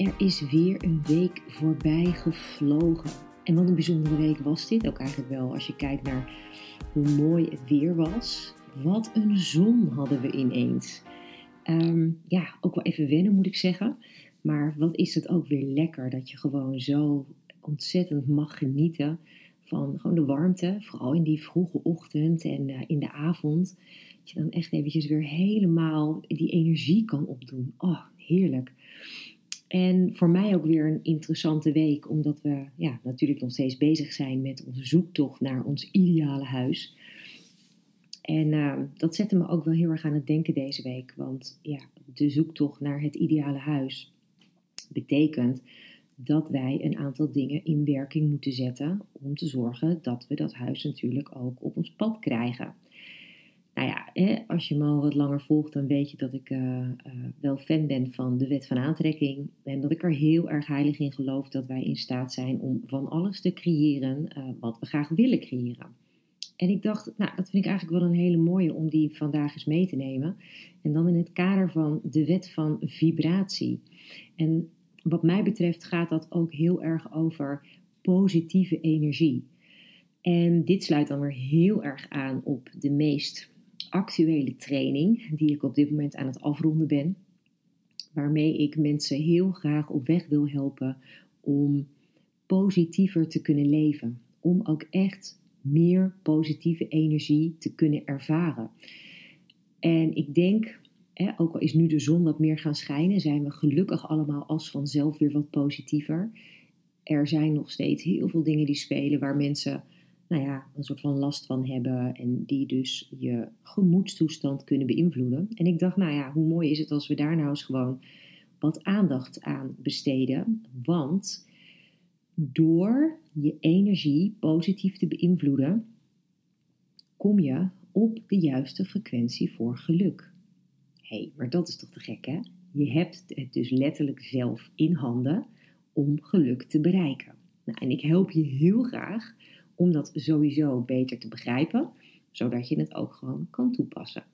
Er is weer een week voorbij gevlogen. En wat een bijzondere week was dit ook eigenlijk wel. Als je kijkt naar hoe mooi het weer was. Wat een zon hadden we ineens. Ehm, ja, ook wel even wennen moet ik zeggen. Maar wat is het ook weer lekker dat je gewoon zo ontzettend mag genieten van gewoon de warmte. Vooral in die vroege ochtend en uh, in de avond. Dat je dan echt eventjes weer helemaal die energie kan opdoen. Oh, heerlijk. En voor mij ook weer een interessante week, omdat we ja, natuurlijk nog steeds bezig zijn met onze zoektocht naar ons ideale huis. En uh, dat zette me ook wel heel erg aan het denken deze week. Want ja, de zoektocht naar het ideale huis betekent dat wij een aantal dingen in werking moeten zetten om te zorgen dat we dat huis natuurlijk ook op ons pad krijgen. Nou ja, als je me al wat langer volgt, dan weet je dat ik uh, uh, wel fan ben van de wet van aantrekking. En dat ik er heel erg heilig in geloof dat wij in staat zijn om van alles te creëren uh, wat we graag willen creëren. En ik dacht, nou, dat vind ik eigenlijk wel een hele mooie om die vandaag eens mee te nemen. En dan in het kader van de wet van vibratie. En wat mij betreft gaat dat ook heel erg over positieve energie. En dit sluit dan weer heel erg aan op de meest actuele training die ik op dit moment aan het afronden ben. Waarmee ik mensen heel graag op weg wil helpen om positiever te kunnen leven. Om ook echt meer positieve energie te kunnen ervaren. En ik denk, ook al is nu de zon wat meer gaan schijnen, zijn we gelukkig allemaal als vanzelf weer wat positiever. Er zijn nog steeds heel veel dingen die spelen waar mensen nou ja, een soort van last van hebben en die dus je gemoedstoestand kunnen beïnvloeden. En ik dacht, nou ja, hoe mooi is het als we daar nou eens gewoon wat aandacht aan besteden. Want door je energie positief te beïnvloeden, kom je op de juiste frequentie voor geluk. Hé, hey, maar dat is toch te gek, hè? Je hebt het dus letterlijk zelf in handen om geluk te bereiken. Nou, en ik help je heel graag om dat sowieso beter te begrijpen, zodat je het ook gewoon kan toepassen.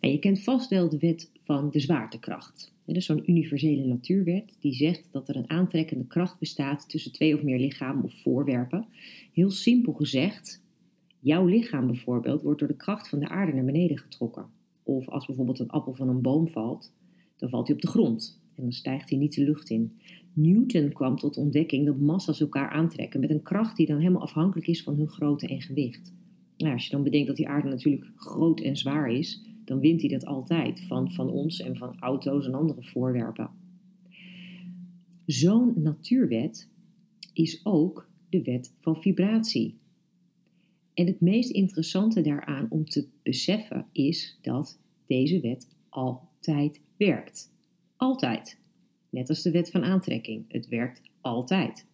Nou, je kent vast wel de wet van de zwaartekracht. Dat is zo'n universele natuurwet die zegt dat er een aantrekkende kracht bestaat tussen twee of meer lichamen of voorwerpen. Heel simpel gezegd, jouw lichaam bijvoorbeeld wordt door de kracht van de aarde naar beneden getrokken. Of als bijvoorbeeld een appel van een boom valt, dan valt hij op de grond en dan stijgt hij niet de lucht in. Newton kwam tot ontdekking dat massa's elkaar aantrekken met een kracht die dan helemaal afhankelijk is van hun grootte en gewicht. Nou, als je dan bedenkt dat die aarde natuurlijk groot en zwaar is, dan wint hij dat altijd van, van ons en van auto's en andere voorwerpen. Zo'n natuurwet is ook de wet van vibratie. En het meest interessante daaraan om te beseffen is dat deze wet altijd werkt. Altijd. Net als de wet van aantrekking. Het werkt altijd.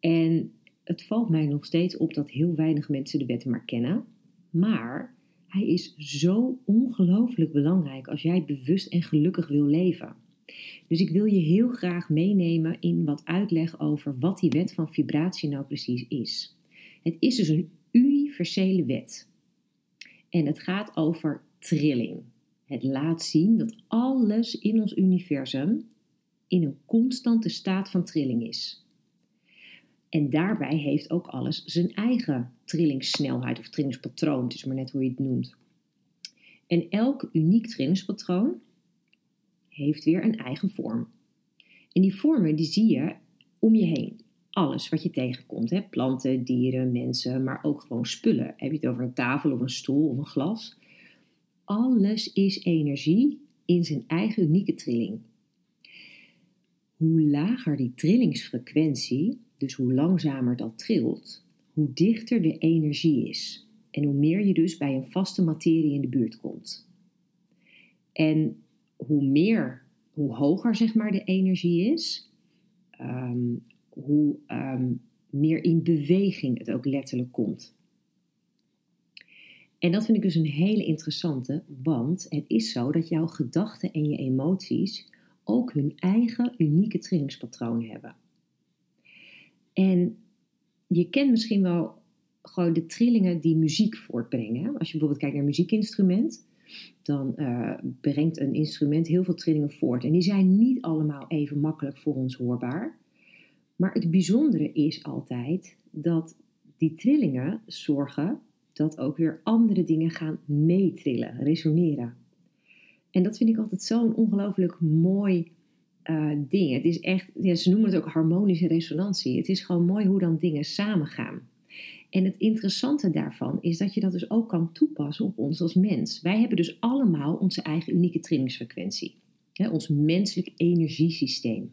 En het valt mij nog steeds op dat heel weinig mensen de wet maar kennen. Maar hij is zo ongelooflijk belangrijk als jij bewust en gelukkig wil leven. Dus ik wil je heel graag meenemen in wat uitleg over wat die wet van vibratie nou precies is. Het is dus een universele wet. En het gaat over trilling. Het laat zien dat alles in ons universum in een constante staat van trilling is. En daarbij heeft ook alles zijn eigen trillingssnelheid of trillingspatroon, het is maar net hoe je het noemt. En elk uniek trillingspatroon heeft weer een eigen vorm. En die vormen die zie je om je heen. Alles wat je tegenkomt, hè? planten, dieren, mensen, maar ook gewoon spullen. Heb je het over een tafel of een stoel of een glas? Alles is energie in zijn eigen unieke trilling. Hoe lager die trillingsfrequentie, dus hoe langzamer dat trilt, hoe dichter de energie is. En hoe meer je dus bij een vaste materie in de buurt komt. En hoe meer, hoe hoger zeg maar de energie is, ehm, hoe ehm, meer in beweging het ook letterlijk komt. En dat vind ik dus een hele interessante, want het is zo dat jouw gedachten en je emoties ook hun eigen unieke trillingspatroon hebben. En je kent misschien wel gewoon de trillingen die muziek voortbrengen. Als je bijvoorbeeld kijkt naar een muziekinstrument, dan uh, brengt een instrument heel veel trillingen voort. En die zijn niet allemaal even makkelijk voor ons hoorbaar. Maar het bijzondere is altijd dat die trillingen zorgen dat ook weer andere dingen gaan meetrillen, resoneren. En dat vind ik altijd zo'n ongelooflijk mooi uh, ding. Het is echt, ze noemen het ook harmonische resonantie. Het is gewoon mooi hoe dan dingen samengaan. En het interessante daarvan is dat je dat dus ook kan toepassen op ons als mens. Wij hebben dus allemaal onze eigen unieke trillingsfrequentie. Hè, ons menselijk energiesysteem.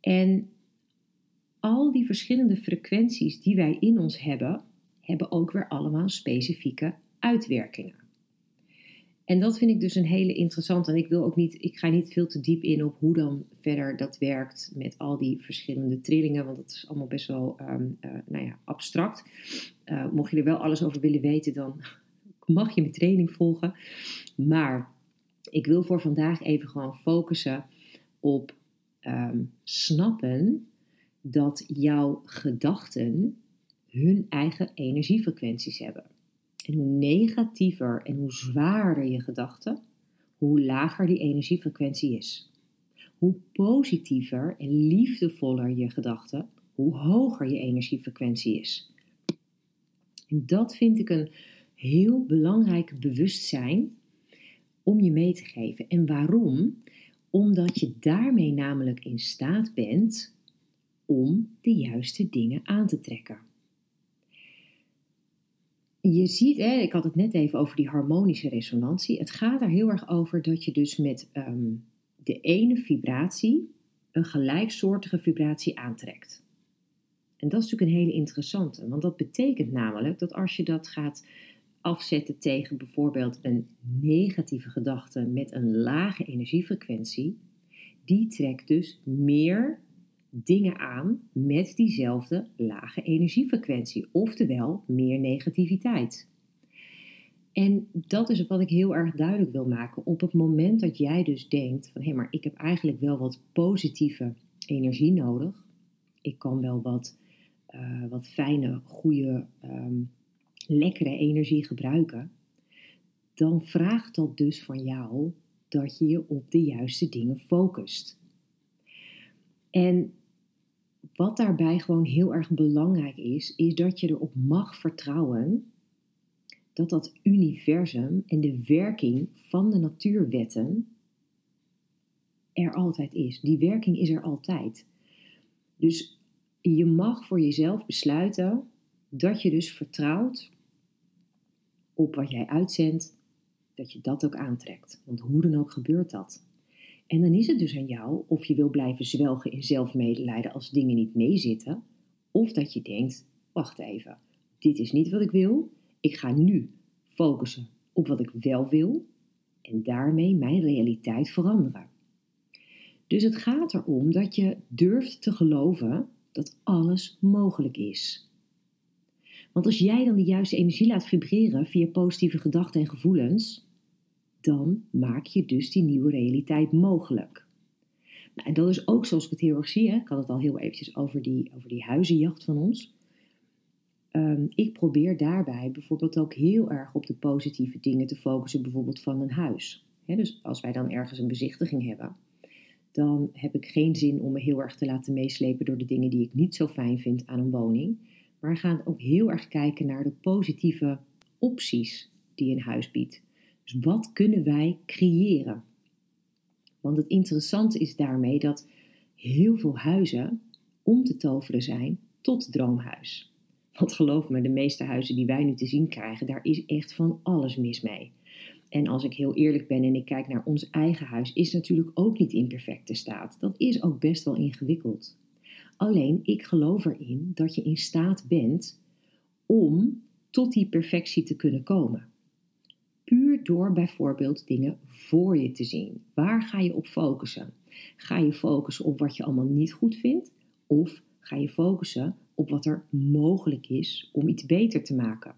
En al die verschillende frequenties die wij in ons hebben, hebben ook weer allemaal specifieke uitwerkingen. En dat vind ik dus een hele interessante. En ik wil ook niet, ik ga niet veel te diep in op hoe dan verder dat werkt met al die verschillende trillingen, want dat is allemaal best wel um, uh, nou ja, abstract. Uh, mocht je er wel alles over willen weten, dan mag je mijn training volgen. Maar ik wil voor vandaag even gewoon focussen op um, snappen dat jouw gedachten hun eigen energiefrequenties hebben. En hoe negatiever en hoe zwaarder je gedachten, hoe lager die energiefrequentie is. Hoe positiever en liefdevoller je gedachten, hoe hoger je energiefrequentie is. En dat vind ik een heel belangrijk bewustzijn om je mee te geven. En waarom? Omdat je daarmee namelijk in staat bent om de juiste dingen aan te trekken je ziet, hè, ik had het net even over die harmonische resonantie. Het gaat er heel erg over dat je dus met ehm, de ene vibratie een gelijksoortige vibratie aantrekt. En dat is natuurlijk een hele interessante, want dat betekent namelijk dat als je dat gaat afzetten tegen bijvoorbeeld een negatieve gedachte met een lage energiefrequentie, die trekt dus meer dingen aan met diezelfde lage energiefrequentie, oftewel meer negativiteit. En dat is wat ik heel erg duidelijk wil maken. Op het moment dat jij dus denkt van hé, maar ik heb eigenlijk wel wat positieve energie nodig. Ik kan wel wat, uh, wat fijne, goede, um, lekkere energie gebruiken. Dan vraagt dat dus van jou dat je je op de juiste dingen focust. En wat daarbij gewoon heel erg belangrijk is, is dat je erop mag vertrouwen dat dat universum en de werking van de natuurwetten er altijd is. Die werking is er altijd. Dus je mag voor jezelf besluiten dat je dus vertrouwt op wat jij uitzendt, dat je dat ook aantrekt. Want hoe dan ook gebeurt dat. En dan is het dus aan jou of je wil blijven zwelgen in zelfmedelijden als dingen niet meezitten, of dat je denkt: wacht even, dit is niet wat ik wil. Ik ga nu focussen op wat ik wel wil en daarmee mijn realiteit veranderen. Dus het gaat erom dat je durft te geloven dat alles mogelijk is. Want als jij dan de juiste energie laat vibreren via positieve gedachten en gevoelens, dan maak je dus die nieuwe realiteit mogelijk. Nou, en dat is ook zoals ik het heel erg zie. Hè. Ik had het al heel eventjes over die, over die huizenjacht van ons. Um, ik probeer daarbij bijvoorbeeld ook heel erg op de positieve dingen te focussen, bijvoorbeeld van een huis. dus als wij dan ergens een bezichtiging hebben, dan heb ik geen zin om me heel erg te laten meeslepen door de dingen die ik niet zo fijn vind aan een woning. Maar gaan ook heel erg kijken naar de positieve opties die een huis biedt. Dus wat kunnen wij creëren? Want het interessante is daarmee dat heel veel huizen om te toveren zijn tot droomhuis. Want geloof me, de meeste huizen die wij nu te zien krijgen, daar is echt van alles mis mee. En als ik heel eerlijk ben en ik kijk naar ons eigen huis, is natuurlijk ook niet in perfecte staat. Dat is ook best wel ingewikkeld. Alleen ik geloof erin dat je in staat bent om tot die perfectie te kunnen komen. Puur door bijvoorbeeld dingen voor je te zien. Waar ga je op focussen? Ga je focussen op wat je allemaal niet goed vindt? Of ga je focussen op wat er mogelijk is om iets beter te maken?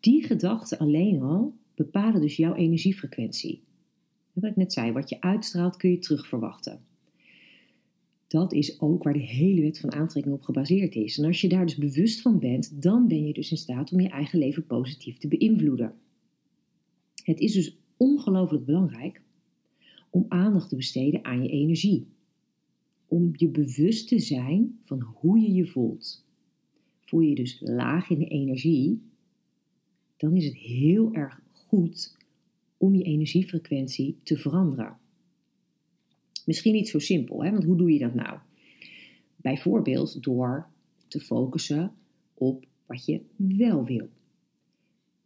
Die gedachten alleen al bepalen dus jouw energiefrequentie. Wat ik net zei, wat je uitstraalt kun je terugverwachten. Dat is ook waar de hele wet van aantrekking op gebaseerd is. En als je daar dus bewust van bent, dan ben je dus in staat om je eigen leven positief te beïnvloeden. Het is dus ongelooflijk belangrijk om aandacht te besteden aan je energie. Om je bewust te zijn van hoe je je voelt. Voel je je dus laag in de energie, dan is het heel erg goed om je energiefrequentie te veranderen. Misschien niet zo simpel, hè? want hoe doe je dat nou? Bijvoorbeeld door te focussen op wat je wel wil.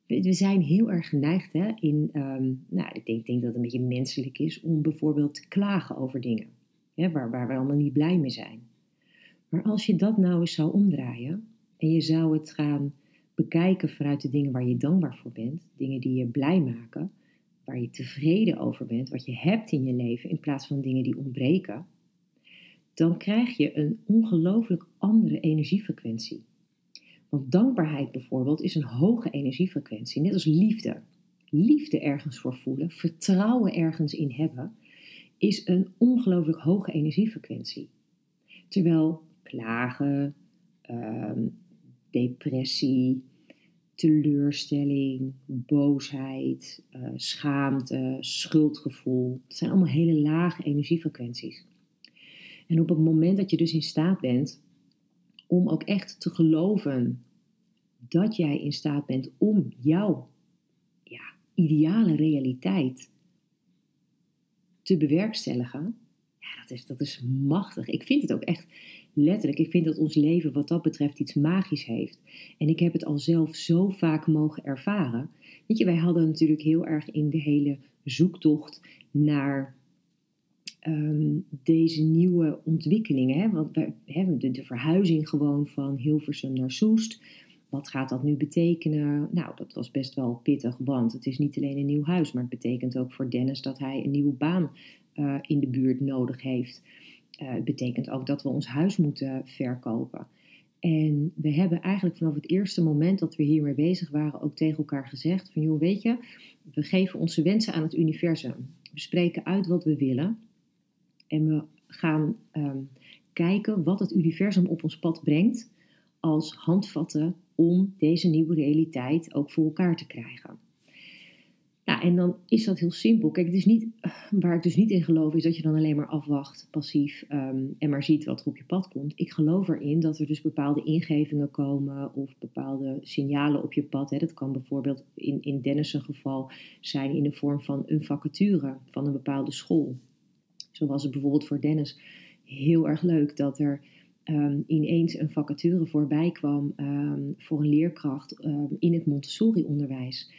We zijn heel erg geneigd hè, in, um, nou, ik denk, denk, dat het een beetje menselijk is om bijvoorbeeld te klagen over dingen hè, waar, waar we allemaal niet blij mee zijn. Maar als je dat nou eens zou omdraaien en je zou het gaan bekijken vanuit de dingen waar je dankbaar voor bent, dingen die je blij maken, waar je tevreden over bent, wat je hebt in je leven, in plaats van dingen die ontbreken, dan krijg je een ongelooflijk andere energiefrequentie. Dankbaarheid bijvoorbeeld is een hoge energiefrequentie, net als liefde. Liefde ergens voor voelen, vertrouwen ergens in hebben, is een ongelooflijk hoge energiefrequentie. Terwijl klagen, ehm, depressie, teleurstelling, boosheid, uh, schaamte, schuldgevoel. Dat zijn allemaal hele lage energiefrequenties. En op het moment dat je dus in staat bent om ook echt te geloven dat jij in staat bent om jouw ja, ideale realiteit te bewerkstelligen, ja, dat, is, dat is machtig. Ik vind het ook echt letterlijk, ik vind dat ons leven wat dat betreft iets magisch heeft. En ik heb het al zelf zo vaak mogen ervaren. Weet je, wij hadden natuurlijk heel erg in de hele zoektocht naar ehm, deze nieuwe ontwikkelingen. Hè? Want we hebben de, de verhuizing gewoon van Hilversum naar Soest. Wat gaat dat nu betekenen? Nou, dat was best wel pittig, want het is niet alleen een nieuw huis, maar het betekent ook voor Dennis dat hij een nieuwe baan uh, in de buurt nodig heeft. Uh, het betekent ook dat we ons huis moeten verkopen. En we hebben eigenlijk vanaf het eerste moment dat we hiermee bezig waren ook tegen elkaar gezegd van joh, weet je, we geven onze wensen aan het universum. We spreken uit wat we willen en we gaan um, kijken wat het universum op ons pad brengt als handvatten om deze nieuwe realiteit ook voor elkaar te krijgen. Ja, en dan is dat heel simpel. Kijk, het is niet, waar ik dus niet in geloof, is dat je dan alleen maar afwacht, passief, um, en maar ziet wat er op je pad komt. Ik geloof erin dat er dus bepaalde ingevingen komen of bepaalde signalen op je pad. Hè. Dat kan bijvoorbeeld in, in Dennis' geval zijn in de vorm van een vacature van een bepaalde school. Zo was het bijvoorbeeld voor Dennis heel erg leuk dat er um, ineens een vacature voorbij kwam um, voor een leerkracht in het Montessori-onderwijs.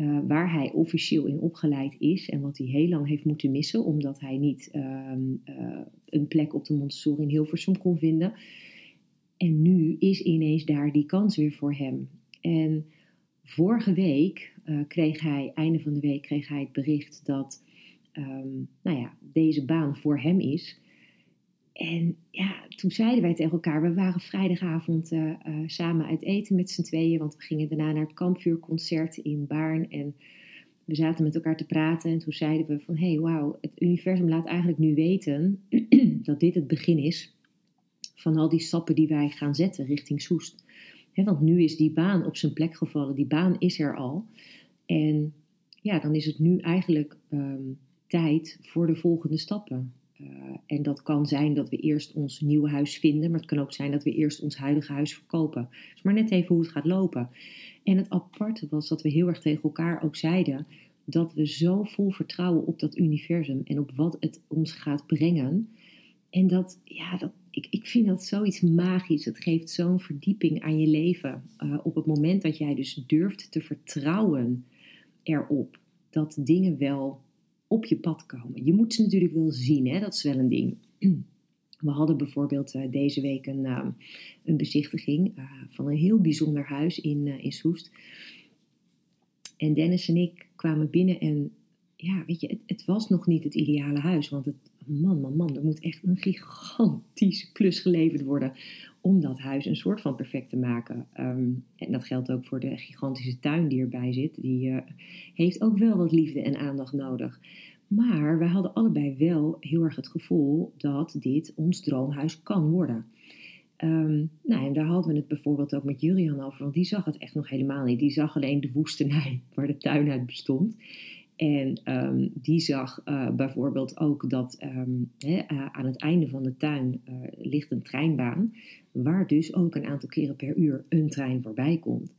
Uh, waar hij officieel in opgeleid is en wat hij heel lang heeft moeten missen, omdat hij niet uh, een plek op de Montessori in Hilversum kon vinden. En nu is ineens daar die kans weer voor hem. En vorige week uh, kreeg hij, einde van de week, kreeg hij het bericht dat nou ja, deze baan voor hem is. En ja, toen zeiden wij tegen elkaar, we waren vrijdagavond uh, uh, samen uit eten met z'n tweeën, want we gingen daarna naar het kampvuurconcert in Baarn en we zaten met elkaar te praten en toen zeiden we van, hé, hey, wauw, het universum laat eigenlijk nu weten dat dit het begin is van al die stappen die wij gaan zetten richting Soest. Want nu is die baan op zijn plek gevallen, die baan is er al. En ja, dan is het nu eigenlijk um, tijd voor de volgende stappen. Uh, en dat kan zijn dat we eerst ons nieuwe huis vinden, maar het kan ook zijn dat we eerst ons huidige huis verkopen. Dus maar net even hoe het gaat lopen. En het aparte was dat we heel erg tegen elkaar ook zeiden dat we zo vol vertrouwen op dat universum en op wat het ons gaat brengen. En dat, ja, dat, ik, ik vind dat zoiets magisch. Het geeft zo'n verdieping aan je leven. Uh, op het moment dat jij dus durft te vertrouwen erop dat dingen wel op je pad komen. Je moet ze natuurlijk wel zien, hè? dat is wel een ding. We hadden bijvoorbeeld uh, deze week een, uh, een bezichtiging uh, van een heel bijzonder huis in, in Soest. En Dennis en ik kwamen binnen en ja, weet je, het, het, was nog niet het ideale huis, want het man, man, man, er moet echt een gigantische klus geleverd worden om dat huis een soort van perfect te maken. Ehm, en dat geldt ook voor de gigantische tuin die erbij zit. Die uh, heeft ook wel wat liefde en aandacht nodig. Maar we hadden allebei wel heel erg het gevoel dat dit ons droomhuis kan worden. Um, nou, en daar hadden we het bijvoorbeeld ook met Julian over, want die zag het echt nog helemaal niet. Die zag alleen de woestenij waar de tuin uit bestond. En um, die zag uh, bijvoorbeeld ook dat uh, aan het einde van de tuin uh, ligt een treinbaan, waar dus ook een aantal keren per uur een trein voorbij komt.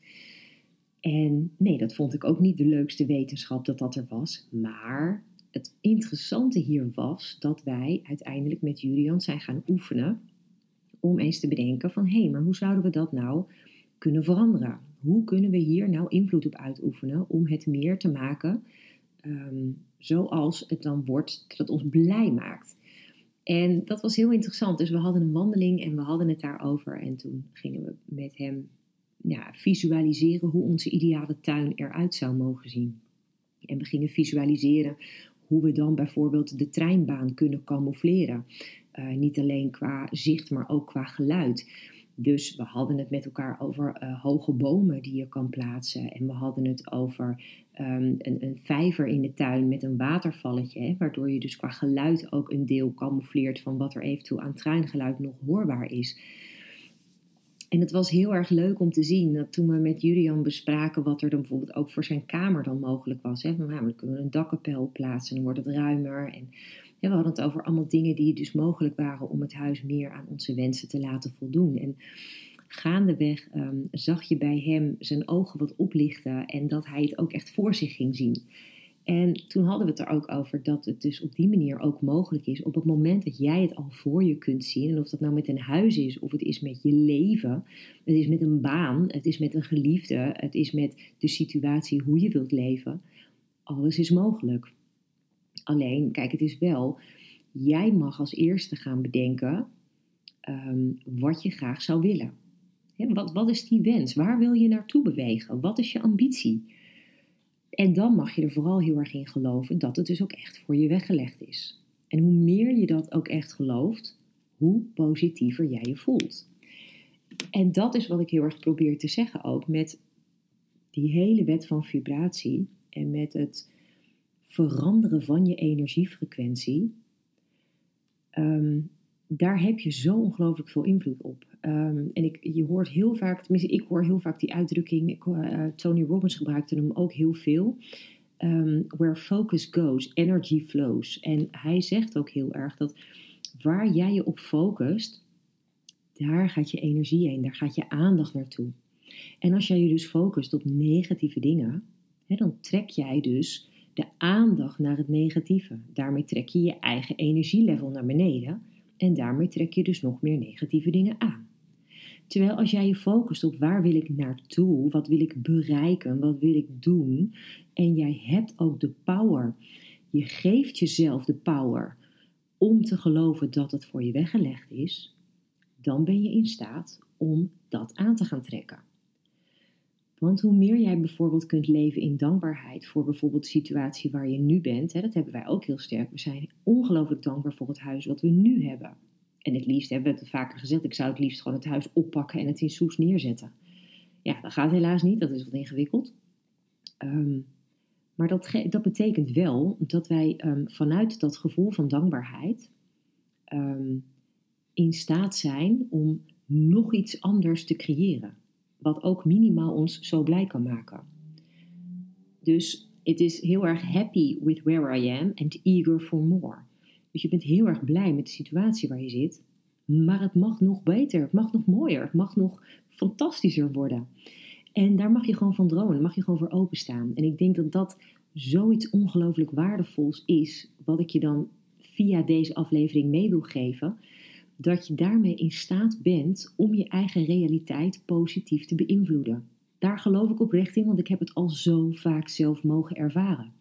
En nee, dat vond ik ook niet de leukste wetenschap dat dat er was. Maar het interessante hier was dat wij uiteindelijk met Julian zijn gaan oefenen om eens te bedenken van hé, hey, maar hoe zouden we dat nou kunnen veranderen? Hoe kunnen we hier nou invloed op uitoefenen om het meer te maken um, zoals het dan wordt dat ons blij maakt? En dat was heel interessant. Dus we hadden een wandeling en we hadden het daarover. En toen gingen we met hem ja, visualiseren hoe onze ideale tuin eruit zou mogen zien. En we gingen visualiseren hoe we dan bijvoorbeeld de treinbaan kunnen camoufleren. Uh, niet alleen qua zicht, maar ook qua geluid. Dus we hadden het met elkaar over uh, hoge bomen die je kan plaatsen. En we hadden het over um, een, een, vijver in de tuin met een watervalletje. Waardoor je dus qua geluid ook een deel camoufleert van wat er eventueel aan treingeluid nog hoorbaar is. En het was heel erg leuk om te zien dat toen we met Julian bespraken wat er dan bijvoorbeeld ook voor zijn kamer dan mogelijk was. Hè, van, nou, dan kunnen we een dakkapel plaatsen, dan wordt het ruimer. En we hadden het over allemaal dingen die dus mogelijk waren om het huis meer aan onze wensen te laten voldoen. En gaandeweg um, zag je bij hem zijn ogen wat oplichten en dat hij het ook echt voor zich ging zien. En toen hadden we het er ook over dat het dus op die manier ook mogelijk is. Op het moment dat jij het al voor je kunt zien, en of dat nou met een huis is, of het is met je leven, het is met een baan, het is met een geliefde, het is met de situatie hoe je wilt leven, alles is mogelijk. Alleen, kijk, het is wel, jij mag als eerste gaan bedenken um, wat je graag zou willen. wat, wat is die wens? Waar wil je naartoe bewegen? Wat is je ambitie? En dan mag je er vooral heel erg in geloven dat het dus ook echt voor je weggelegd is. En hoe meer je dat ook echt gelooft, hoe positiever jij je voelt. En dat is wat ik heel erg probeer te zeggen ook met die hele wet van vibratie en met het veranderen van je energiefrequentie. Um, daar heb je zo ongelooflijk veel invloed op. Um, en ik, je hoort heel vaak, tenminste ik hoor heel vaak die uitdrukking, uh, Tony Robbins gebruikte hem ook heel veel. Um, where focus goes, energy flows. En hij zegt ook heel erg dat waar jij je op focust, daar gaat je energie heen, daar gaat je aandacht naartoe. En als jij je dus focust op negatieve dingen, hè, dan trek jij dus de aandacht naar het negatieve. Daarmee trek je je eigen energielevel naar beneden en daarmee trek je dus nog meer negatieve dingen aan. Terwijl als jij je focust op waar wil ik naartoe, wat wil ik bereiken, wat wil ik doen, en jij hebt ook de power, je geeft jezelf de power om te geloven dat het voor je weggelegd is, dan ben je in staat om dat aan te gaan trekken. Want hoe meer jij bijvoorbeeld kunt leven in dankbaarheid voor bijvoorbeeld de situatie waar je nu bent, hè, dat hebben wij ook heel sterk. We zijn ongelooflijk dankbaar voor het huis wat we nu hebben. En het liefst hebben we het vaker gezegd, ik zou het liefst gewoon het huis oppakken en het in Soes neerzetten. Ja, dat gaat helaas niet, dat is wat ingewikkeld. Um, maar dat, dat betekent wel dat wij um, vanuit dat gevoel van dankbaarheid um, in staat zijn om nog iets anders te creëren wat ook minimaal ons zo blij kan maken. Dus het is heel erg happy with where I am and eager for more. Dus je bent heel erg blij met de situatie waar je zit, maar het mag nog beter, het mag nog mooier, het mag nog fantastischer worden. En daar mag je gewoon van dromen, mag je gewoon voor openstaan. En ik denk dat dat zoiets ongelooflijk waardevols is, wat ik je dan via deze aflevering mee wil geven dat je daarmee in staat bent om je eigen realiteit positief te beïnvloeden. Daar geloof ik oprecht in, want ik heb het al zo vaak zelf mogen ervaren.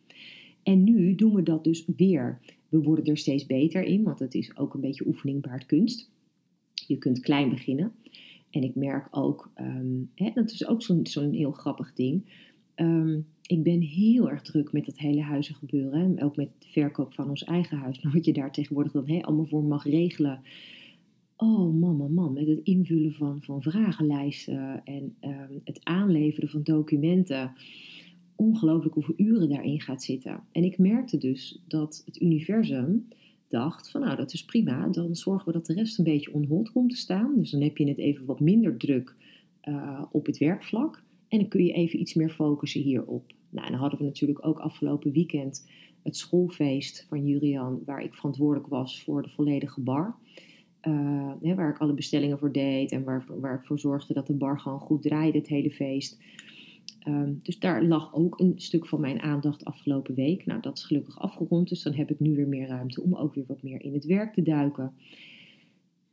En nu doen we dat dus weer. We worden er steeds beter in, want het is ook een beetje oefening baart kunst. Je kunt klein beginnen. En ik merk ook, um, hè, dat is ook zo'n heel grappig ding. Um, ik ben heel erg druk met dat hele huizengebeuren. Ook met de verkoop van ons eigen huis. Nou, wat je daar tegenwoordig dan he, allemaal voor mag regelen. Oh man, man, man. Met het invullen van, van vragenlijsten en ehm, het aanleveren van documenten. Ongelooflijk hoeveel uren daarin gaat zitten. En ik merkte dus dat het universum dacht van nou dat is prima. Dan zorgen we dat de rest een beetje on komt te staan. Dus dan heb je het even wat minder druk uh, op het werkvlak. En dan kun je even iets meer focussen hierop. Nou, en dan hadden we natuurlijk ook afgelopen weekend het schoolfeest van Jurian, waar ik verantwoordelijk was voor de volledige bar. Hè, waar ik alle bestellingen voor deed en waar, waar ik voor zorgde dat de bar gewoon goed draaide het hele feest. Um, dus daar lag ook een stuk van mijn aandacht afgelopen week. Nou, dat is gelukkig afgerond, dus dan heb ik nu weer meer ruimte om ook weer wat meer in het werk te duiken.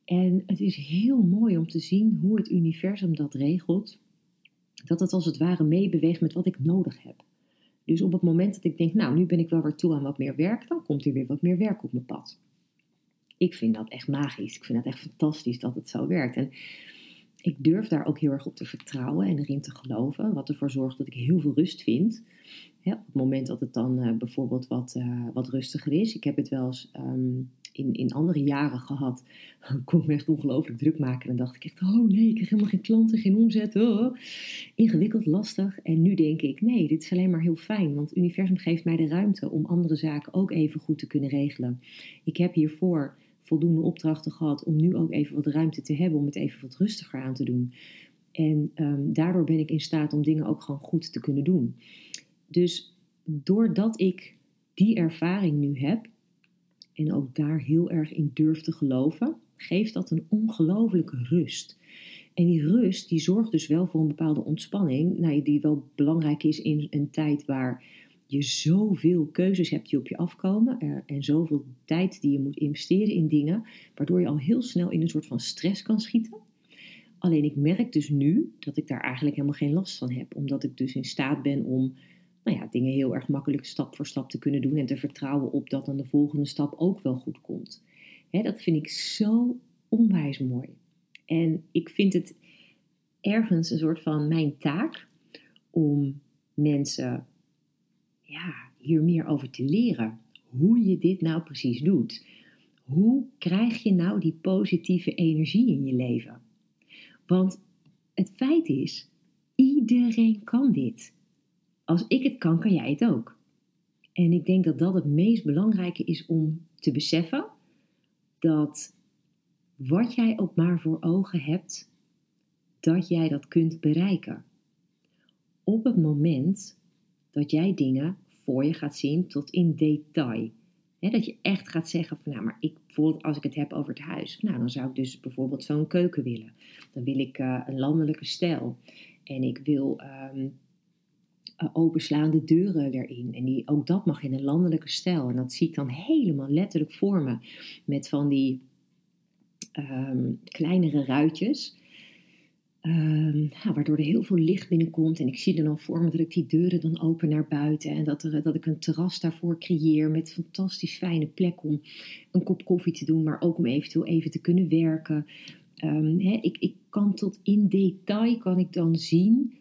En het is heel mooi om te zien hoe het universum dat regelt. Dat het als het ware meebeweegt met wat ik nodig heb. Dus op het moment dat ik denk, nou, nu ben ik wel weer toe aan wat meer werk, dan komt er weer wat meer werk op mijn pad. Ik vind dat echt magisch. Ik vind het echt fantastisch dat het zo werkt. En ik durf daar ook heel erg op te vertrouwen en erin te geloven. Wat ervoor zorgt dat ik heel veel rust vind. op het moment dat het dan uh, bijvoorbeeld wat, uh, wat rustiger is. Ik heb het wel eens um, in, in andere jaren gehad. Ik kon me echt ongelooflijk druk maken. En dacht ik echt, oh nee, ik heb helemaal geen klanten, geen omzet. Oh. Ingewikkeld, lastig. En nu denk ik, nee, dit is alleen maar heel fijn. Want het universum geeft mij de ruimte om andere zaken ook even goed te kunnen regelen. Ik heb hiervoor voldoende opdrachten gehad om nu ook even wat ruimte te hebben om het even wat rustiger aan te doen. En um, daardoor ben ik in staat om dingen ook gewoon goed te kunnen doen. Dus doordat ik die ervaring nu heb en ook daar heel erg in durf te geloven, geeft dat een ongelofelijke rust. En die rust die zorgt dus wel voor een bepaalde ontspanning, nou, die wel belangrijk is in een tijd waar je zoveel keuzes hebt die op je afkomen uh, en zoveel tijd die je moet investeren in dingen, waardoor je al heel snel in een soort van stress kan schieten. Alleen ik merk dus nu dat ik daar eigenlijk helemaal geen last van heb, omdat ik dus in staat ben om nou ja, dingen heel erg makkelijk stap voor stap te kunnen doen en te vertrouwen op dat dan de volgende stap ook wel goed komt. Hè, dat vind ik zo onwijs mooi. En ik vind het ergens een soort van mijn taak om mensen ja, hier meer over te leren. Hoe je dit nou precies doet. Hoe krijg je nou die positieve energie in je leven? Want het feit is, iedereen kan dit. Als ik het kan, kan jij het ook. En ik denk dat dat het meest belangrijke is om te beseffen dat wat jij ook maar voor ogen hebt, dat jij dat kunt bereiken. Op het moment dat jij dingen voor je gaat zien tot in detail. dat je echt gaat zeggen van nou, maar ik bijvoorbeeld als ik het heb over het huis, nou dan zou ik dus bijvoorbeeld zo'n keuken willen. Dan wil ik uh, een landelijke stijl en ik wil um, openslaande deuren erin. En die, ook dat mag in een landelijke stijl. En dat zie ik dan helemaal letterlijk voor me met van die um, kleinere ruitjes. Um, waardoor er heel veel licht binnenkomt. En ik zie dan al voor me dat ik die deuren dan open naar buiten. En dat, er, dat ik een terras daarvoor creëer met fantastisch fijne plek om een kop koffie te doen. Maar ook om eventueel even te kunnen werken. Um, ik, ik kan tot in detail kan ik dan zien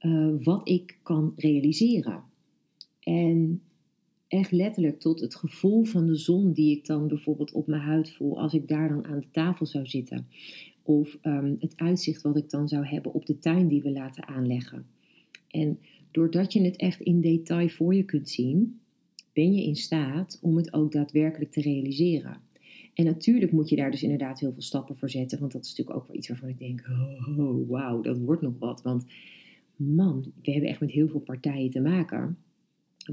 uh, wat ik kan realiseren. En echt letterlijk tot het gevoel van de zon die ik dan bijvoorbeeld op mijn huid voel als ik daar dan aan de tafel zou zitten. Of um, het uitzicht wat ik dan zou hebben op de tuin die we laten aanleggen. En doordat je het echt in detail voor je kunt zien, ben je in staat om het ook daadwerkelijk te realiseren. En natuurlijk moet je daar dus inderdaad heel veel stappen voor zetten, want dat is natuurlijk ook wel iets waarvan ik denk: oh wauw, dat wordt nog wat. Want man, we hebben echt met heel veel partijen te maken.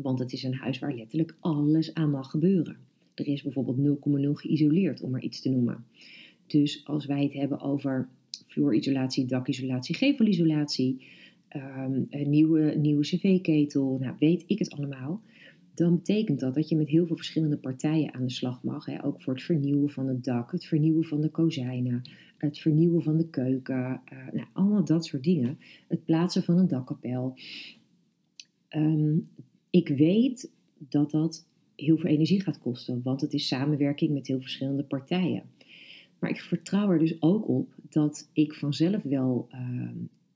Want het is een huis waar letterlijk alles aan mag gebeuren. Er is bijvoorbeeld 0,0 geïsoleerd, om maar iets te noemen. Dus als wij het hebben over vloerisolatie, dakisolatie, gevelisolatie, um, een nieuwe, nieuwe cv-ketel, nou weet ik het allemaal. Dan betekent dat dat je met heel veel verschillende partijen aan de slag mag. Hè? Ook voor het vernieuwen van het dak, het vernieuwen van de kozijnen, het vernieuwen van de keuken. Uh, nou, allemaal dat soort dingen. Het plaatsen van een dakkapel. Um, ik weet dat dat heel veel energie gaat kosten, want het is samenwerking met heel verschillende partijen. Maar ik vertrouw er dus ook op dat ik vanzelf wel uh,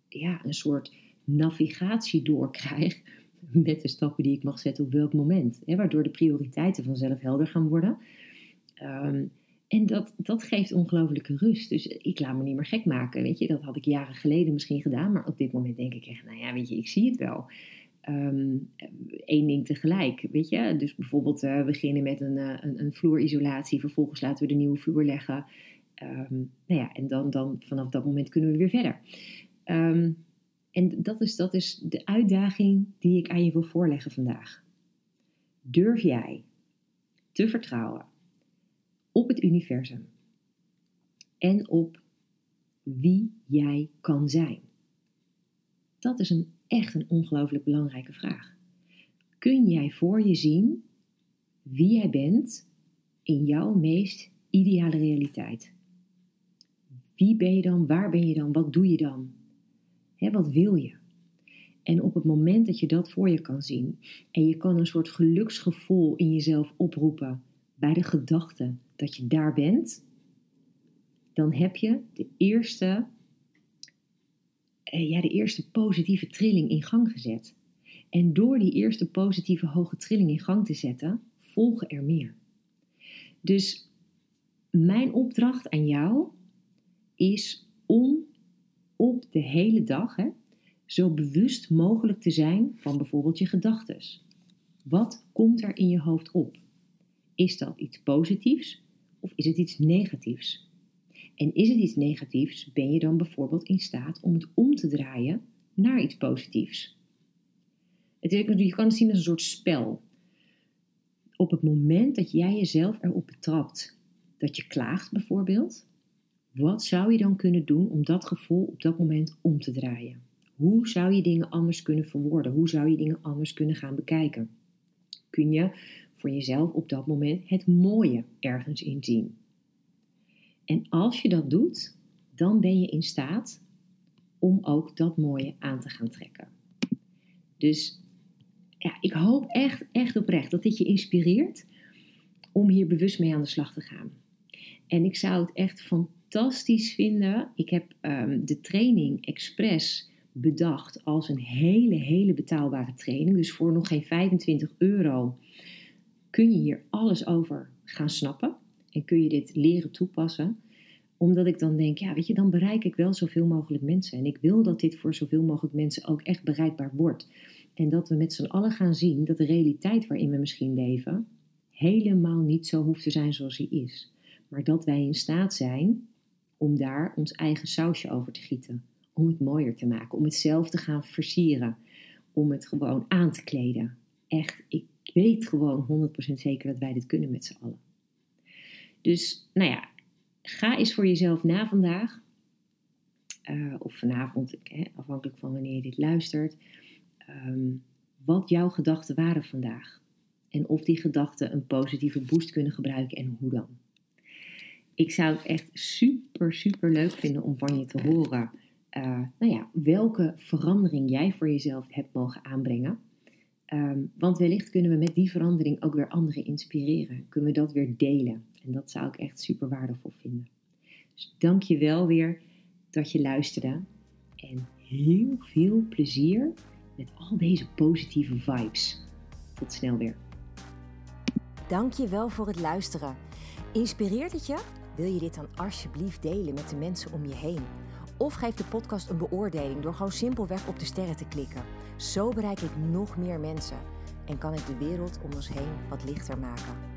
ja, een soort navigatie doorkrijg met de stappen die ik mag zetten op welk moment. Hè, waardoor de prioriteiten vanzelf helder gaan worden. Um, en dat, dat geeft ongelooflijke rust. Dus ik laat me niet meer gek maken. Weet je, dat had ik jaren geleden misschien gedaan. Maar op dit moment denk ik echt, nou ja, weet je, ik zie het wel. Eén ehm, ding tegelijk, weet je. Dus bijvoorbeeld uh, beginnen met uh, een, een, vloerisolatie. Vervolgens laten we de nieuwe vloer leggen. Um, nou ja, en dan, dan vanaf dat moment kunnen we weer verder. Um, en dat is, dat is de uitdaging die ik aan je wil voorleggen vandaag. Durf jij te vertrouwen op het universum en op wie jij kan zijn? Dat is een, echt een ongelooflijk belangrijke vraag. Kun jij voor je zien wie jij bent in jouw meest ideale realiteit? Wie ben je dan? Waar ben je dan? Wat doe je dan? He, wat wil je? En op het moment dat je dat voor je kan zien en je kan een soort geluksgevoel in jezelf oproepen bij de gedachte dat je daar bent, dan heb je de eerste, eh, ja, de eerste positieve trilling in gang gezet. En door die eerste positieve hoge trilling in gang te zetten, volgen er meer. Dus mijn opdracht aan jou is om op de hele dag hè, zo bewust mogelijk te zijn van bijvoorbeeld je gedachten. Wat komt er in je hoofd op? Is dat iets positiefs of is het iets negatiefs? En is het iets negatiefs, ben je dan bijvoorbeeld in staat om het om te draaien naar iets positiefs? Je kan het zien als een soort spel. Op het moment dat jij jezelf erop betrapt dat je klaagt bijvoorbeeld, wat zou je dan kunnen doen om dat gevoel op dat moment om te draaien? Hoe zou je dingen anders kunnen verwoorden? Hoe zou je dingen anders kunnen gaan bekijken? Kun je voor jezelf op dat moment het mooie ergens in zien? En als je dat doet, dan ben je in staat om ook dat mooie aan te gaan trekken. Dus ja, ik hoop echt, echt oprecht dat dit je inspireert om hier bewust mee aan de slag te gaan. En ik zou het echt van fantastisch vinden. Ik heb ehm, de training expres bedacht als een hele, hele betaalbare training. Dus voor nog geen 25 euro kun je hier alles over gaan snappen. En kun je dit leren toepassen. Omdat ik dan denk, ja, weet je, dan bereik ik wel zoveel mogelijk mensen. En ik wil dat dit voor zoveel mogelijk mensen ook echt bereikbaar wordt. En dat we met z'n allen gaan zien dat de realiteit waarin we misschien leven helemaal niet zo hoeft te zijn zoals die is. Maar dat wij in staat zijn om daar ons eigen sausje over te gieten. Om het mooier te maken, om het zelf te gaan versieren, om het gewoon aan te kleden. Echt, ik weet gewoon 100% zeker dat wij dit kunnen met z'n allen. Dus, nou ja, ga eens voor jezelf na vandaag, uh, of vanavond, hè, afhankelijk van wanneer je dit luistert, um, wat jouw gedachten waren vandaag. En of die gedachten een positieve boost kunnen gebruiken en hoe dan ik zou het echt super, super leuk vinden om van je te horen. Uh, nou ja, welke verandering jij voor jezelf hebt mogen aanbrengen. Ehm, want wellicht kunnen we met die verandering ook weer anderen inspireren. Kunnen we dat weer delen. En dat zou ik echt super waardevol vinden. Dus dank je wel weer dat je luisterde. En heel veel plezier met al deze positieve vibes. Tot snel weer. Dank je wel voor het luisteren. Inspireert het je? Wil je dit dan alsjeblieft delen met de mensen om je heen? Of geef de podcast een beoordeling door gewoon simpelweg op de sterren te klikken. Zo bereik ik nog meer mensen en kan ik de wereld om ons heen wat lichter maken.